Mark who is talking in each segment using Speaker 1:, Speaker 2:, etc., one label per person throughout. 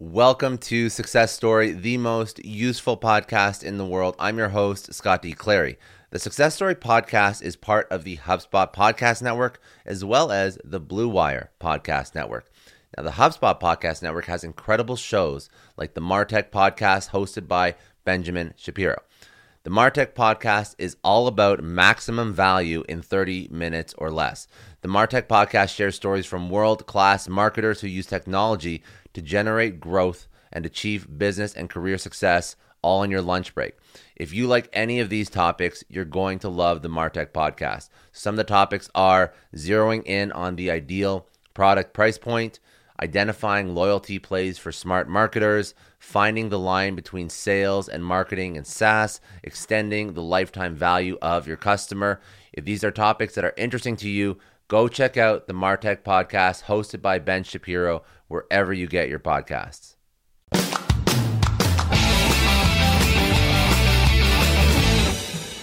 Speaker 1: Welcome to Success Story, the most useful podcast in the world. I'm your host, Scott D. Clary. The Success Story podcast is part of the HubSpot Podcast Network as well as the Blue Wire Podcast Network. Now, the HubSpot Podcast Network has incredible shows like the Martech podcast hosted by Benjamin Shapiro. The Martech podcast is all about maximum value in 30 minutes or less. The Martech podcast shares stories from world class marketers who use technology to generate growth and achieve business and career success all in your lunch break. If you like any of these topics, you're going to love the Martech podcast. Some of the topics are zeroing in on the ideal product price point, identifying loyalty plays for smart marketers, finding the line between sales and marketing and SaaS, extending the lifetime value of your customer. If these are topics that are interesting to you, go check out the Martech podcast hosted by Ben Shapiro wherever you get your podcasts.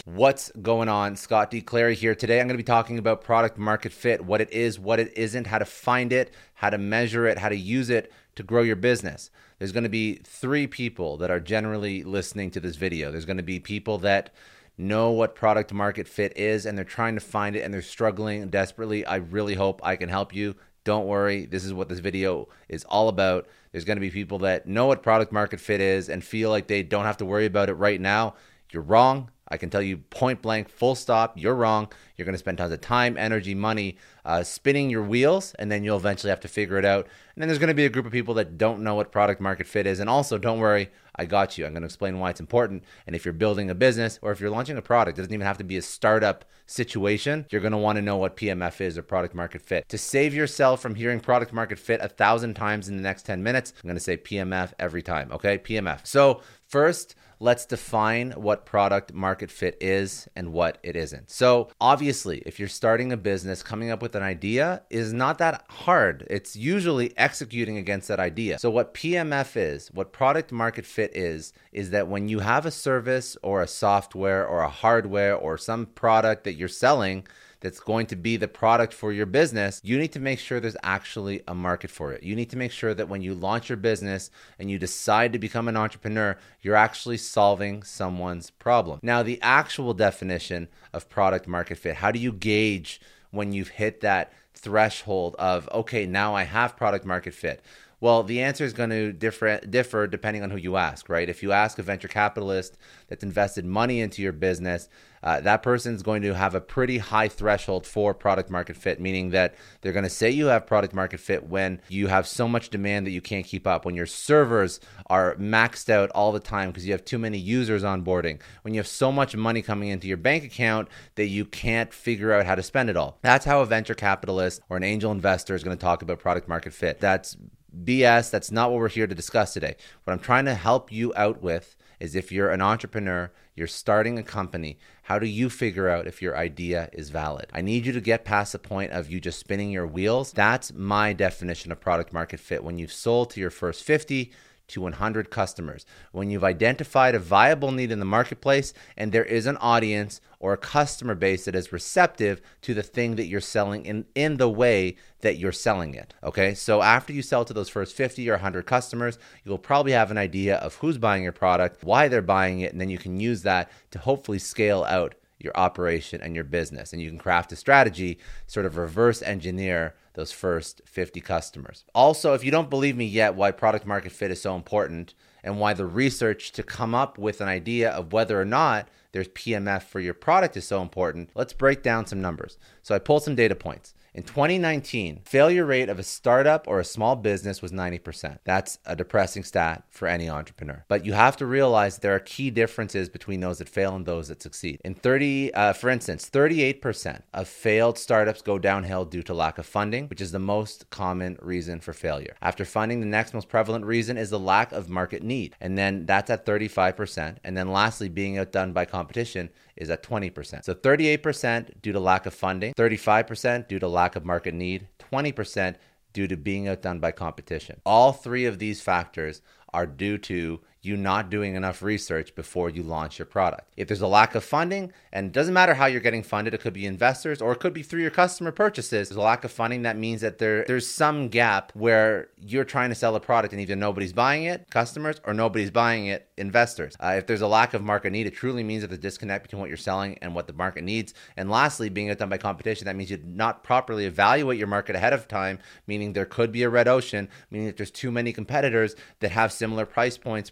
Speaker 1: What's going on? Scott D. Clary here. Today I'm going to be talking about product market fit, what it is, what it isn't, how to find it, how to measure it, how to use it to grow your business. There's going to be three people that are generally listening to this video. There's going to be people that know what product market fit is and they're trying to find it and they're struggling desperately. I really hope I can help you. Don't worry, this is what this video is all about. There's going to be people that know what product market fit is and feel like they don't have to worry about it right now. You're wrong. I can tell you point blank, full stop, you're wrong. You're going to spend tons of time, energy, money uh, spinning your wheels, and then you'll eventually have to figure it out. And then there's going to be a group of people that don't know what product market fit is. And also, don't worry, I got you. I'm going to explain why it's important. And if you're building a business or if you're launching a product, it doesn't even have to be a startup situation. You're going to want to know what PMF is or product market fit. To save yourself from hearing product market fit a thousand times in the next 10 minutes, I'm going to say PMF every time. Okay, PMF. So, first, let's define what product market fit is and what it isn't. So, obviously, if you're starting a business, coming up with an idea is not that hard. It's usually executing against that idea. So, what PMF is, what product market fit is, is that when you have a service or a software or a hardware or some product that you're selling, that's going to be the product for your business, you need to make sure there's actually a market for it. You need to make sure that when you launch your business and you decide to become an entrepreneur, you're actually solving someone's problem. Now, the actual definition of product market fit, how do you gauge when you've hit that threshold of, okay, now I have product market fit? Well, the answer is going to differ, differ depending on who you ask, right? If you ask a venture capitalist that's invested money into your business, uh, that person's going to have a pretty high threshold for product market fit, meaning that they're going to say you have product market fit when you have so much demand that you can't keep up, when your servers are maxed out all the time because you have too many users onboarding, when you have so much money coming into your bank account that you can't figure out how to spend it all. That's how a venture capitalist or an angel investor is going to talk about product market fit. That's BS. That's not what we're here to discuss today. What I'm trying to help you out with is if you're an entrepreneur, you're starting a company, how do you figure out if your idea is valid? I need you to get past the point of you just spinning your wheels. That's my definition of product market fit. When you've sold to your first 50, to 100 customers. When you've identified a viable need in the marketplace and there is an audience or a customer base that is receptive to the thing that you're selling in, in the way that you're selling it. Okay, so after you sell to those first 50 or 100 customers, you'll probably have an idea of who's buying your product, why they're buying it, and then you can use that to hopefully scale out your operation and your business. And you can craft a strategy, sort of reverse engineer those first 50 customers. Also, if you don't believe me yet why product market fit is so important and why the research to come up with an idea of whether or not there's PMF for your product is so important, let's break down some numbers. So I pulled some data points. In 2019, failure rate of a startup or a small business was 90%. That's a depressing stat for any entrepreneur. But you have to realize there are key differences between those that fail and those that succeed. In 30, uh, for instance, 38% of failed startups go downhill due to lack of funding, which is the most common reason for failure. After funding, the next most prevalent reason is the lack of market need, and then that's at 35%. And then lastly, being outdone by competition is at 20%. So 38% due to lack of funding, 35% due to lack of market need, 20% due to being outdone by competition. All three of these factors are due to you not doing enough research before you launch your product. If there's a lack of funding, and it doesn't matter how you're getting funded, it could be investors or it could be through your customer purchases. There's a lack of funding, that means that there there's some gap where you're trying to sell a product and either nobody's buying it, customers, or nobody's buying it, investors. Uh, if there's a lack of market need, it truly means that the disconnect between what you're selling and what the market needs. And lastly, being outdone by competition, that means you did not properly evaluate your market ahead of time, meaning there could be a red ocean, meaning that there's too many competitors that have similar price points,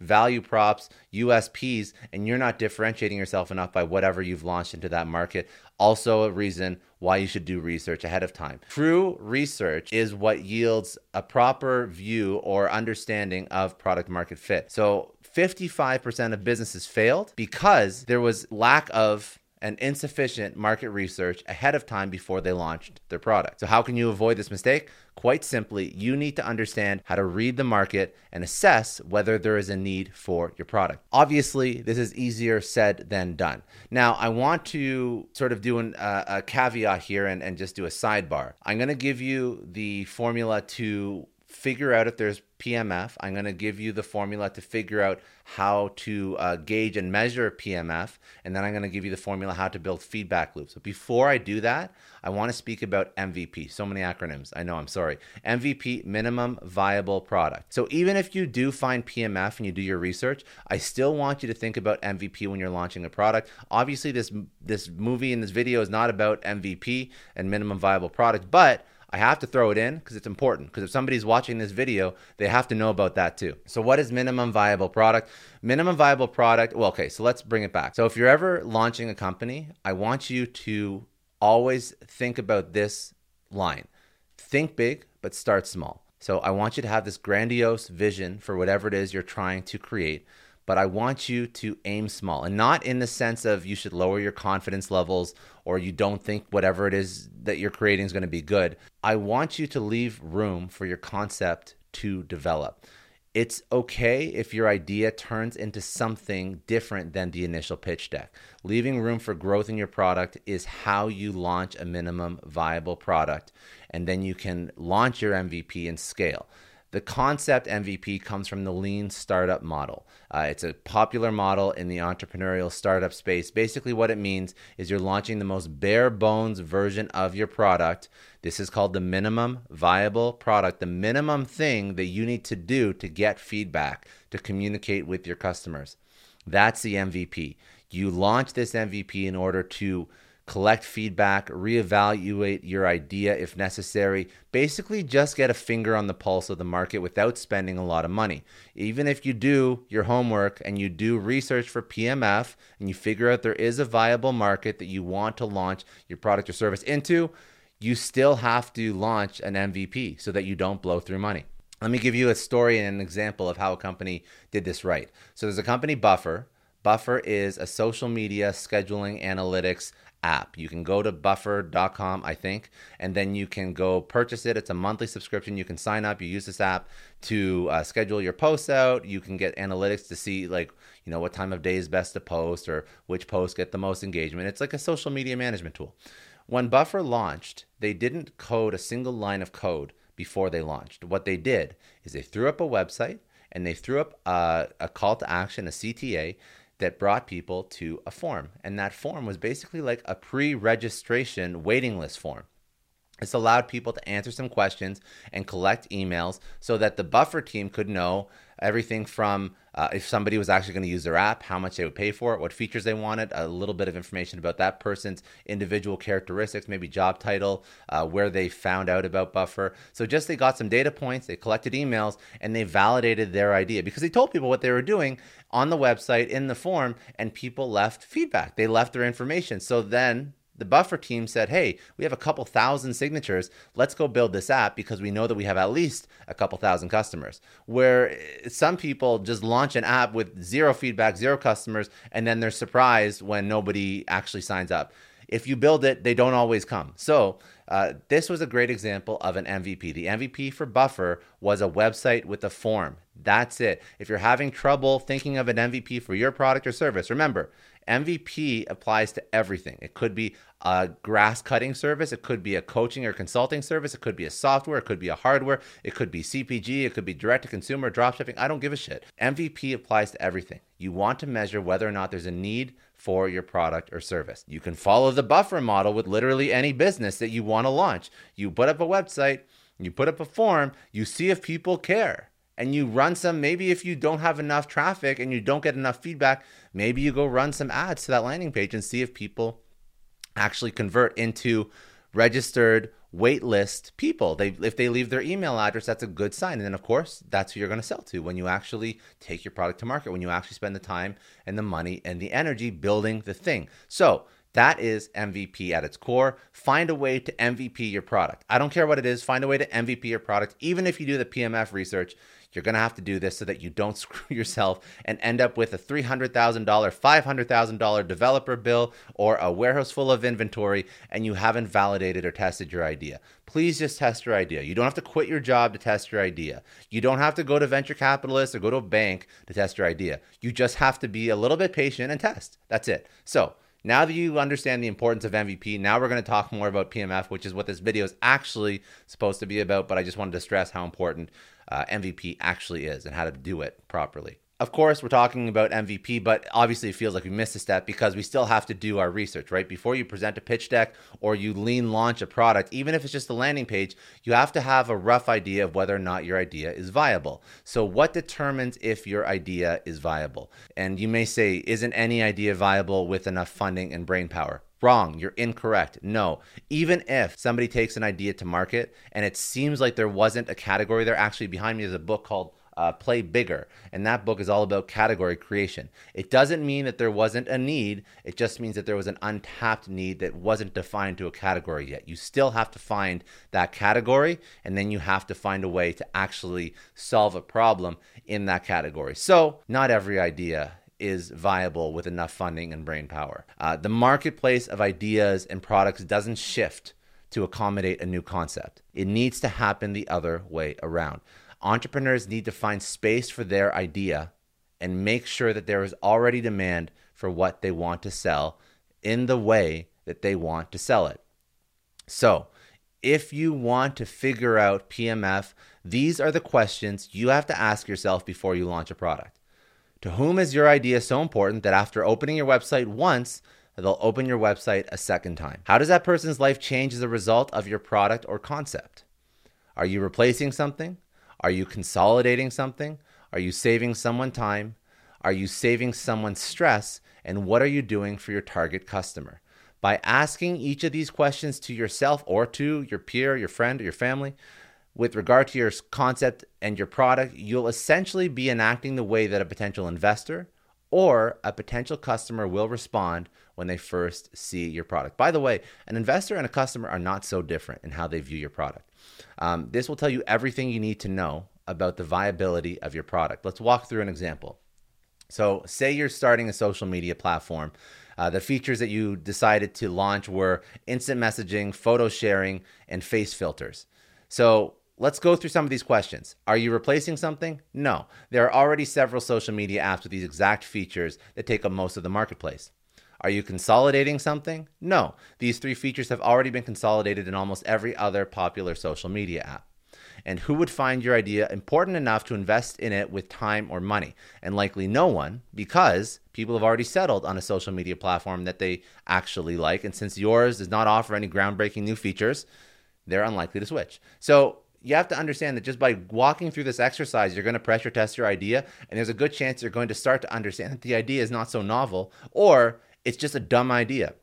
Speaker 1: value props, USPs, and you're not differentiating yourself enough by whatever you've launched into that market. Also, a reason why you should do research ahead of time. True research is what yields a proper view or understanding of product market fit. So, 55% of businesses failed because there was lack of and insufficient market research ahead of time before they launched their product. So, how can you avoid this mistake? Quite simply, you need to understand how to read the market and assess whether there is a need for your product. Obviously, this is easier said than done. Now, I want to sort of do an, uh, a caveat here and, and just do a sidebar. I'm going to give you the formula to figure out if there's PMF. I'm going to give you the formula to figure out how to uh, gauge and measure PMF. And then I'm going to give you the formula how to build feedback loops. So before I do that, I want to speak about MVP. So many acronyms. I know, I'm sorry. MVP, minimum viable product. So even if you do find PMF and you do your research, I still want you to think about MVP when you're launching a product. Obviously, this, this movie and this video is not about MVP and minimum viable product, but I have to throw it in because it's important. Because if somebody's watching this video, they have to know about that too. So, what is minimum viable product? Minimum viable product, well, okay, so let's bring it back. So, if you're ever launching a company, I want you to always think about this line think big, but start small. So, I want you to have this grandiose vision for whatever it is you're trying to create but I want you to aim small and not in the sense of you should lower your confidence levels or you don't think whatever it is that you're creating is going to be good. I want you to leave room for your concept to develop. It's okay if your idea turns into something different than the initial pitch deck. Leaving room for growth in your product is how you launch a minimum viable product, and then you can launch your MVP and scale. The concept MVP comes from the lean startup model. Uh, it's a popular model in the entrepreneurial startup space. Basically, what it means is you're launching the most bare bones version of your product. This is called the minimum viable product, the minimum thing that you need to do to get feedback, to communicate with your customers. That's the MVP. You launch this MVP in order to collect feedback, reevaluate your idea if necessary. Basically, just get a finger on the pulse of the market without spending a lot of money. Even if you do your homework and you do research for PMF and you figure out there is a viable market that you want to launch your product or service into, you still have to launch an MVP so that you don't blow through money. Let me give you a story and an example of how a company did this right. So there's a company, Buffer. Buffer is a social media scheduling analytics app. You can go to buffer.com, I think, and then you can go purchase it. It's a monthly subscription. You can sign up. You use this app to uh, schedule your posts out. You can get analytics to see, like, you know, what time of day is best to post or which posts get the most engagement. It's like a social media management tool. When Buffer launched, they didn't code a single line of code before they launched. What they did is they threw up a website and they threw up a, a call to action, a CTA, that brought people to a form. And that form was basically like a pre registration waiting list form. This allowed people to answer some questions and collect emails so that the buffer team could know everything from uh, if somebody was actually going to use their app, how much they would pay for it, what features they wanted, a little bit of information about that person's individual characteristics, maybe job title, uh, where they found out about Buffer. So just they got some data points, they collected emails, and they validated their idea because they told people what they were doing on the website in the form, and people left feedback. They left their information. So then the buffer team said, Hey, we have a couple thousand signatures. Let's go build this app because we know that we have at least a couple thousand customers. Where eh, some people just launch an app with zero feedback, zero customers, and then they're surprised when nobody actually signs up. If you build it, they don't always come. So, uh, this was a great example of an MVP. The MVP for Buffer was a website with a form. That's it. If you're having trouble thinking of an MVP for your product or service, remember, MVP applies to everything. It could be a grass cutting service, it could be a coaching or consulting service, it could be a software, it could be a hardware, it could be CPG, it could be direct to consumer, dropshipping. I don't give a shit. MVP applies to everything. You want to measure whether or not there's a need for your product or service. You can follow the buffer model with literally any business that you want to launch. You put up a website, you put up a form, you see if people care and you run some maybe if you don't have enough traffic and you don't get enough feedback maybe you go run some ads to that landing page and see if people actually convert into registered waitlist people they if they leave their email address that's a good sign and then of course that's who you're going to sell to when you actually take your product to market when you actually spend the time and the money and the energy building the thing so that is MVP at its core. Find a way to MVP your product. I don't care what it is, find a way to MVP your product. Even if you do the PMF research, you're going to have to do this so that you don't screw yourself and end up with a $300,000, $500,000 developer bill or a warehouse full of inventory and you haven't validated or tested your idea. Please just test your idea. You don't have to quit your job to test your idea. You don't have to go to venture capitalists or go to a bank to test your idea. You just have to be a little bit patient and test. That's it. So, now that you understand the importance of MVP, now we're going to talk more about PMF, which is what this video is actually supposed to be about. But I just wanted to stress how important uh, MVP actually is and how to do it properly. Of course, we're talking about MVP, but obviously it feels like we missed a step because we still have to do our research, right? Before you present a pitch deck or you lean launch a product, even if it's just a landing page, you have to have a rough idea of whether or not your idea is viable. So, what determines if your idea is viable? And you may say, isn't any idea viable with enough funding and brain power? Wrong. You're incorrect. No. Even if somebody takes an idea to market and it seems like there wasn't a category there, actually, behind me is a book called uh, Play Bigger. And that book is all about category creation. It doesn't mean that there wasn't a need, it just means that there was an untapped need that wasn't defined to a category yet. You still have to find that category, and then you have to find a way to actually solve a problem in that category. So, not every idea is viable with enough funding and brain power. Uh, the marketplace of ideas and products doesn't shift to accommodate a new concept. It needs to happen the other way around. Entrepreneurs need to find space for their idea and make sure that there is already demand for what they want to sell in the way that they want to sell it. So, if you want to figure out PMF, these are the questions you have to ask yourself before you launch a product. To whom is your idea so important that after opening your website once, they'll open your website a second time? How does that person's life change as a result of your product or concept? Are you replacing something? Are you consolidating something? Are you saving someone time? Are you saving someone stress? And what are you doing for your target customer? By asking each of these questions to yourself or to your peer, your friend, or your family, with regard to your concept and your product, you'll essentially be enacting the way that a potential investor or a potential customer will respond when they first see your product. By the way, an investor and a customer are not so different in how they view your product. Um, this will tell you everything you need to know about the viability of your product. Let's walk through an example. So, say you're starting a social media platform. Uh, the features that you decided to launch were instant messaging, photo sharing, and face filters. So, Let's go through some of these questions. Are you replacing something? No. There are already several social media apps with these exact features that take up most of the marketplace. Are you consolidating something? No. These three features have already been consolidated in almost every other popular social media app. And who would find your idea important enough to invest in it with time or money? And likely no one, because people have already settled on a social media platform that they actually like. And since yours does not offer any groundbreaking new features, they're unlikely to switch. So you have to understand that just by walking through this exercise, you're going to pressure test your idea, and there's a good chance you're going to start to understand that the idea is not so novel or it's just a dumb idea.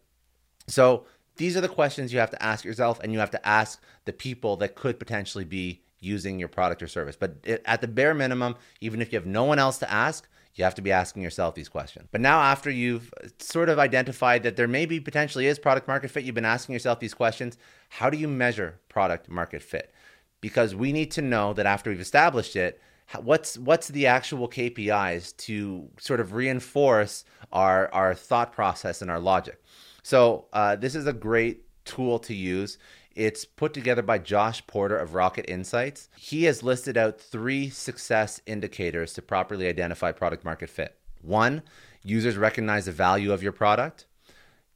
Speaker 1: So these are the questions you have to ask yourself, and you have to ask the people that could potentially be using your product or service. But at the bare minimum, even if you have no one else to ask, you have to be asking yourself these questions. But now, after you've uh, sort of identified that there maybe potentially is product market fit, you've been asking yourself these questions how do you measure product market fit? Because we need to know that after we've established it, what's what's the actual KPIs to sort of reinforce our our thought process and our logic. So uh, this is a great tool to use. It's put together by Josh Porter of Rocket Insights. He has listed out three success indicators to properly identify product market fit. One, users recognize the value of your product.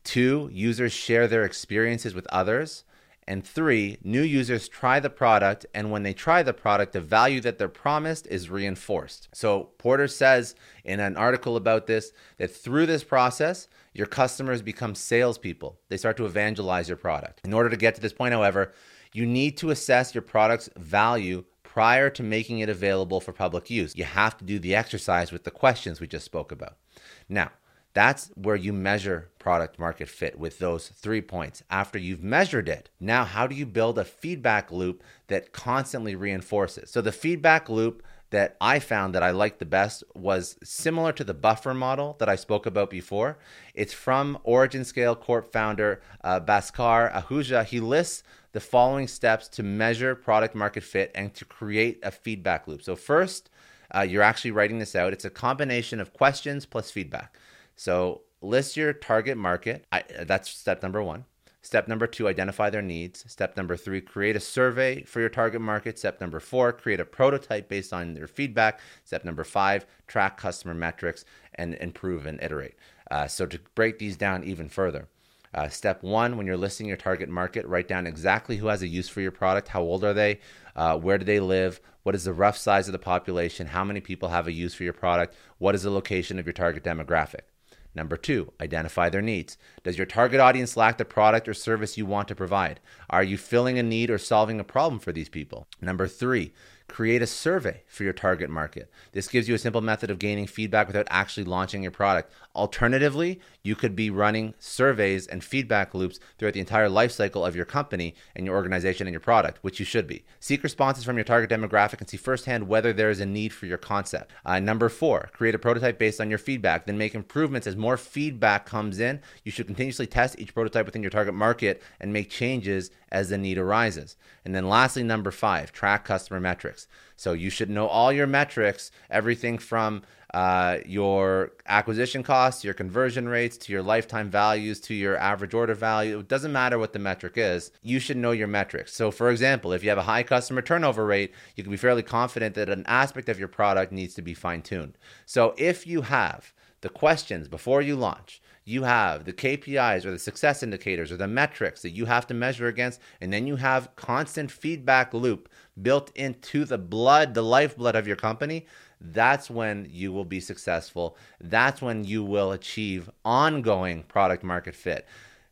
Speaker 1: Two, users share their experiences with others. And three, new users try the product, and when they try the product, the value that they're promised is reinforced. So, Porter says in an article about this that through this process, your customers become salespeople. They start to evangelize your product. In order to get to this point, however, you need to assess your product's value prior to making it available for public use. You have to do the exercise with the questions we just spoke about. Now, that's where you measure product market fit with those three points. After you've measured it, now how do you build a feedback loop that constantly reinforces? So, the feedback loop that I found that I liked the best was similar to the buffer model that I spoke about before. It's from Origin Scale Corp founder uh, Bhaskar Ahuja. He lists the following steps to measure product market fit and to create a feedback loop. So, first, uh, you're actually writing this out. It's a combination of questions plus feedback. So, list your target market. I, that's step number one. Step number two, identify their needs. Step number three, create a survey for your target market. Step number four, create a prototype based on their feedback. Step number five, track customer metrics and improve and iterate. Uh, so, to break these down even further, uh, step one, when you're listing your target market, write down exactly who has a use for your product, how old are they, uh, where do they live, what is the rough size of the population, how many people have a use for your product, what is the location of your target demographic. Number two, identify their needs. Does your target audience lack the product or service you want to provide? Are you filling a need or solving a problem for these people? Number three, create a survey for your target market. This gives you a simple method of gaining feedback without actually launching your product. Alternatively, you could be running surveys and feedback loops throughout the entire life cycle of your company and your organization and your product, which you should be. Seek responses from your target demographic and see firsthand whether there is a need for your concept. Uh, number four, create a prototype based on your feedback, then make improvements as more feedback comes in. You should continuously test each prototype within your target market and make changes as the need arises. And then lastly, number five, track customer metrics. So you should know all your metrics, everything from uh, your acquisition costs, your conversion rates, to your lifetime values, to your average order value. It doesn't matter what the metric is. You should know your metrics. So, for example, if you have a high customer turnover rate, you can be fairly confident that an aspect of your product needs to be fine tuned. So, if you have the questions before you launch, you have the KPIs or the success indicators or the metrics that you have to measure against, and then you have constant feedback loop built into the blood, the lifeblood of your company, that's when you will be successful. That's when you will achieve ongoing product market fit.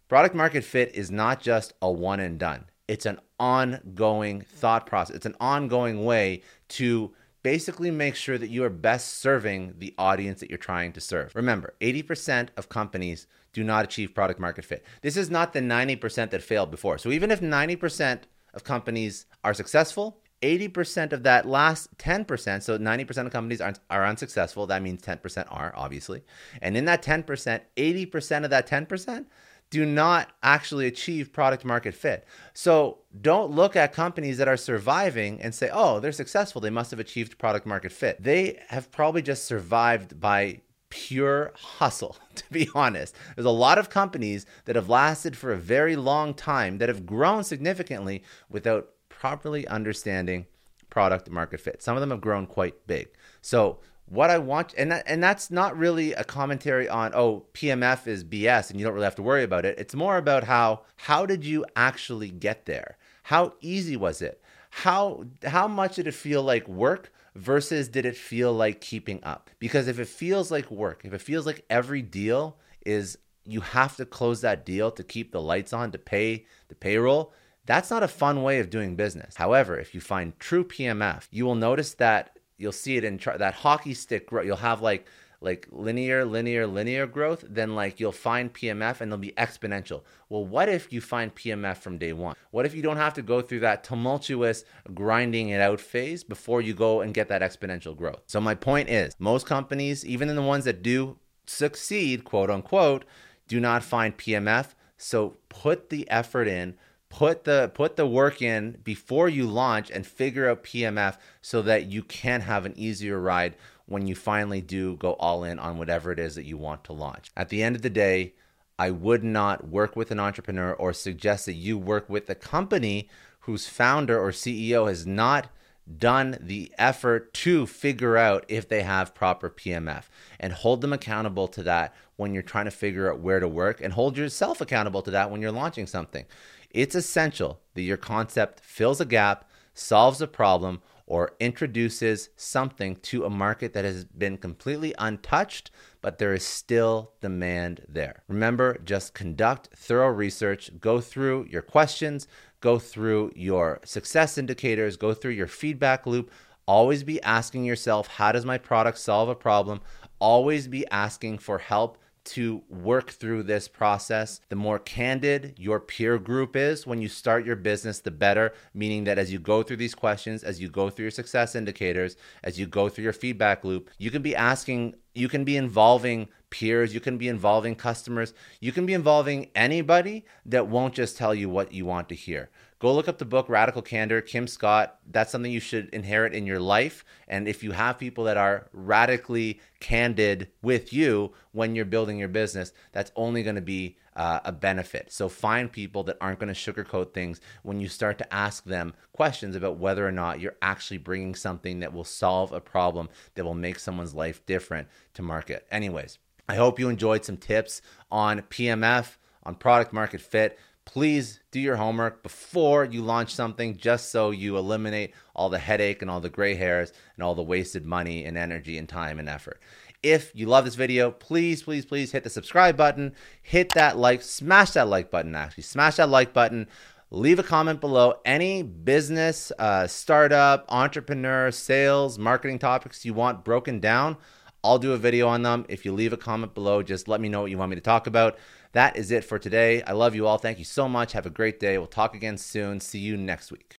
Speaker 1: Product market fit is not just a one and done, it's an ongoing thought process, it's an ongoing way to basically make sure that you are best serving the audience that you're trying to serve. Remember, 80% of companies do not achieve product market fit. This is not the 90% that failed before. So even if 90% of companies are successful, 80% of that last 10%, so 90% of companies are, are unsuccessful. That means 10% are, obviously. And in that 10%, 80% of that 10% do not actually achieve product market fit. So don't look at companies that are surviving and say, oh, they're successful. They must have achieved product market fit. They have probably just survived by pure hustle, to be honest. There's a lot of companies that have lasted for a very long time that have grown significantly without properly understanding product market fit. Some of them have grown quite big. So what I want, and that, and that's not really a commentary on oh PMF is BS and you don't really have to worry about it. It's more about how how did you actually get there? How easy was it? how how much did it feel like work versus did it feel like keeping up? Because if it feels like work, if it feels like every deal is you have to close that deal to keep the lights on to pay the payroll, that's not a fun way of doing business. However, if you find true PMF, you will notice that you'll see it in that hockey stick. Growth. You'll have like like linear, linear, linear growth, then like you'll find PMF and they'll be exponential. Well, what if you find PMF from day one? What if you don't have to go through that tumultuous grinding it out phase before you go and get that exponential growth? So, my point is most companies, even in the ones that do succeed, quote unquote, do not find PMF. So, put the effort in put the put the work in before you launch and figure out PMF so that you can have an easier ride when you finally do go all in on whatever it is that you want to launch. At the end of the day, I would not work with an entrepreneur or suggest that you work with a company whose founder or CEO has not done the effort to figure out if they have proper PMF and hold them accountable to that when you're trying to figure out where to work and hold yourself accountable to that when you're launching something. It's essential that your concept fills a gap, solves a problem, or introduces something to a market that has been completely untouched, but there is still demand there. Remember, just conduct thorough research, go through your questions, go through your success indicators, go through your feedback loop. Always be asking yourself, how does my product solve a problem? Always be asking for help to work through this process. The more candid your peer group is when you start your business, the better. Meaning that as you go through these questions, as you go through your success indicators, as you go through your feedback loop, you can be asking, you can be involving peers, you can be involving customers, you can be involving anybody that won't just tell you what you want to hear. Go look up the book Radical Candor, Kim Scott. That's something you should inherit in your life. And if you have people that are radically candid with you when you're building your business, that's only going to be uh, a benefit. So find people that aren't going to sugarcoat things when you start to ask them questions about whether or not you're actually bringing something that will solve a problem that will make someone's life different to market. Anyways, I hope you enjoyed some tips on PMF, on product market fit please do your homework before you launch something just so you eliminate all the headache and all the gray hairs and all the wasted money and energy and time and effort. If you love this video, please, please, please hit the subscribe button, hit that like, smash that like button actually, smash that like button. Leave a comment below any business, uh, startup, entrepreneur, sales, marketing topics you want broken down. I'll do a video on them. If you leave a comment below, just let me know what you want me to talk about. That is it for today. I love you all. Thank you so much. Have a great day. We'll talk again soon. See you next week.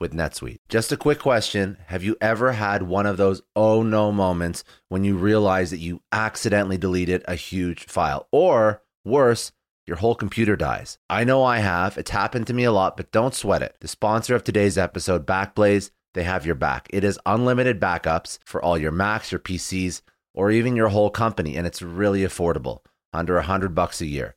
Speaker 1: with NetSuite. Just a quick question Have you ever had one of those oh no moments when you realize that you accidentally deleted a huge file? Or worse, your whole computer dies. I know I have. It's happened to me a lot, but don't sweat it. The sponsor of today's episode, Backblaze, they have your back. It is unlimited backups for all your Macs, your PCs, or even your whole company, and it's really affordable, under a hundred bucks a year.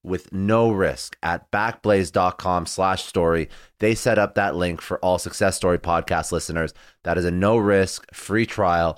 Speaker 1: with no risk at backblaze.com slash story. They set up that link for all Success Story podcast listeners. That is a no risk free trial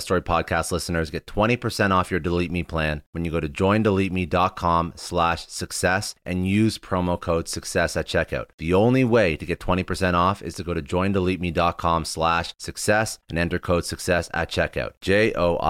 Speaker 1: Success Story podcast listeners. Get 20% off your Delete Me plan when you go to joindeleteme.com slash success and use promo code success at checkout. The only way to get 20% off is to go to joindeleteme.com slash success and enter code success at checkout. J-O-I-N-D-E-L-E-T-E-M-E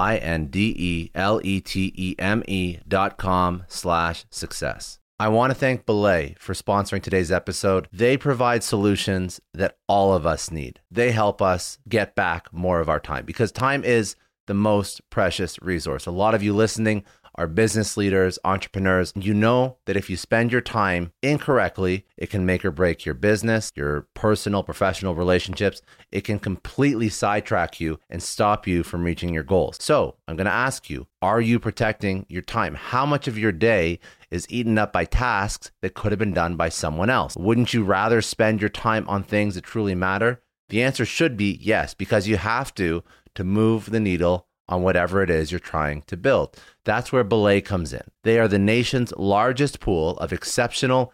Speaker 1: dot com slash success. I want to thank Belay for sponsoring today's episode. They provide solutions that all of us need. They help us get back more of our time because time is the most precious resource. A lot of you listening are business leaders, entrepreneurs. You know that if you spend your time incorrectly, it can make or break your business, your personal, professional relationships. It can completely sidetrack you and stop you from reaching your goals. So I'm going to ask you are you protecting your time? How much of your day is eaten up by tasks that could have been done by someone else? Wouldn't you rather spend your time on things that truly matter? The answer should be yes, because you have to to move the needle on whatever it is you're trying to build. That's where Belay comes in. They are the nation's largest pool of exceptional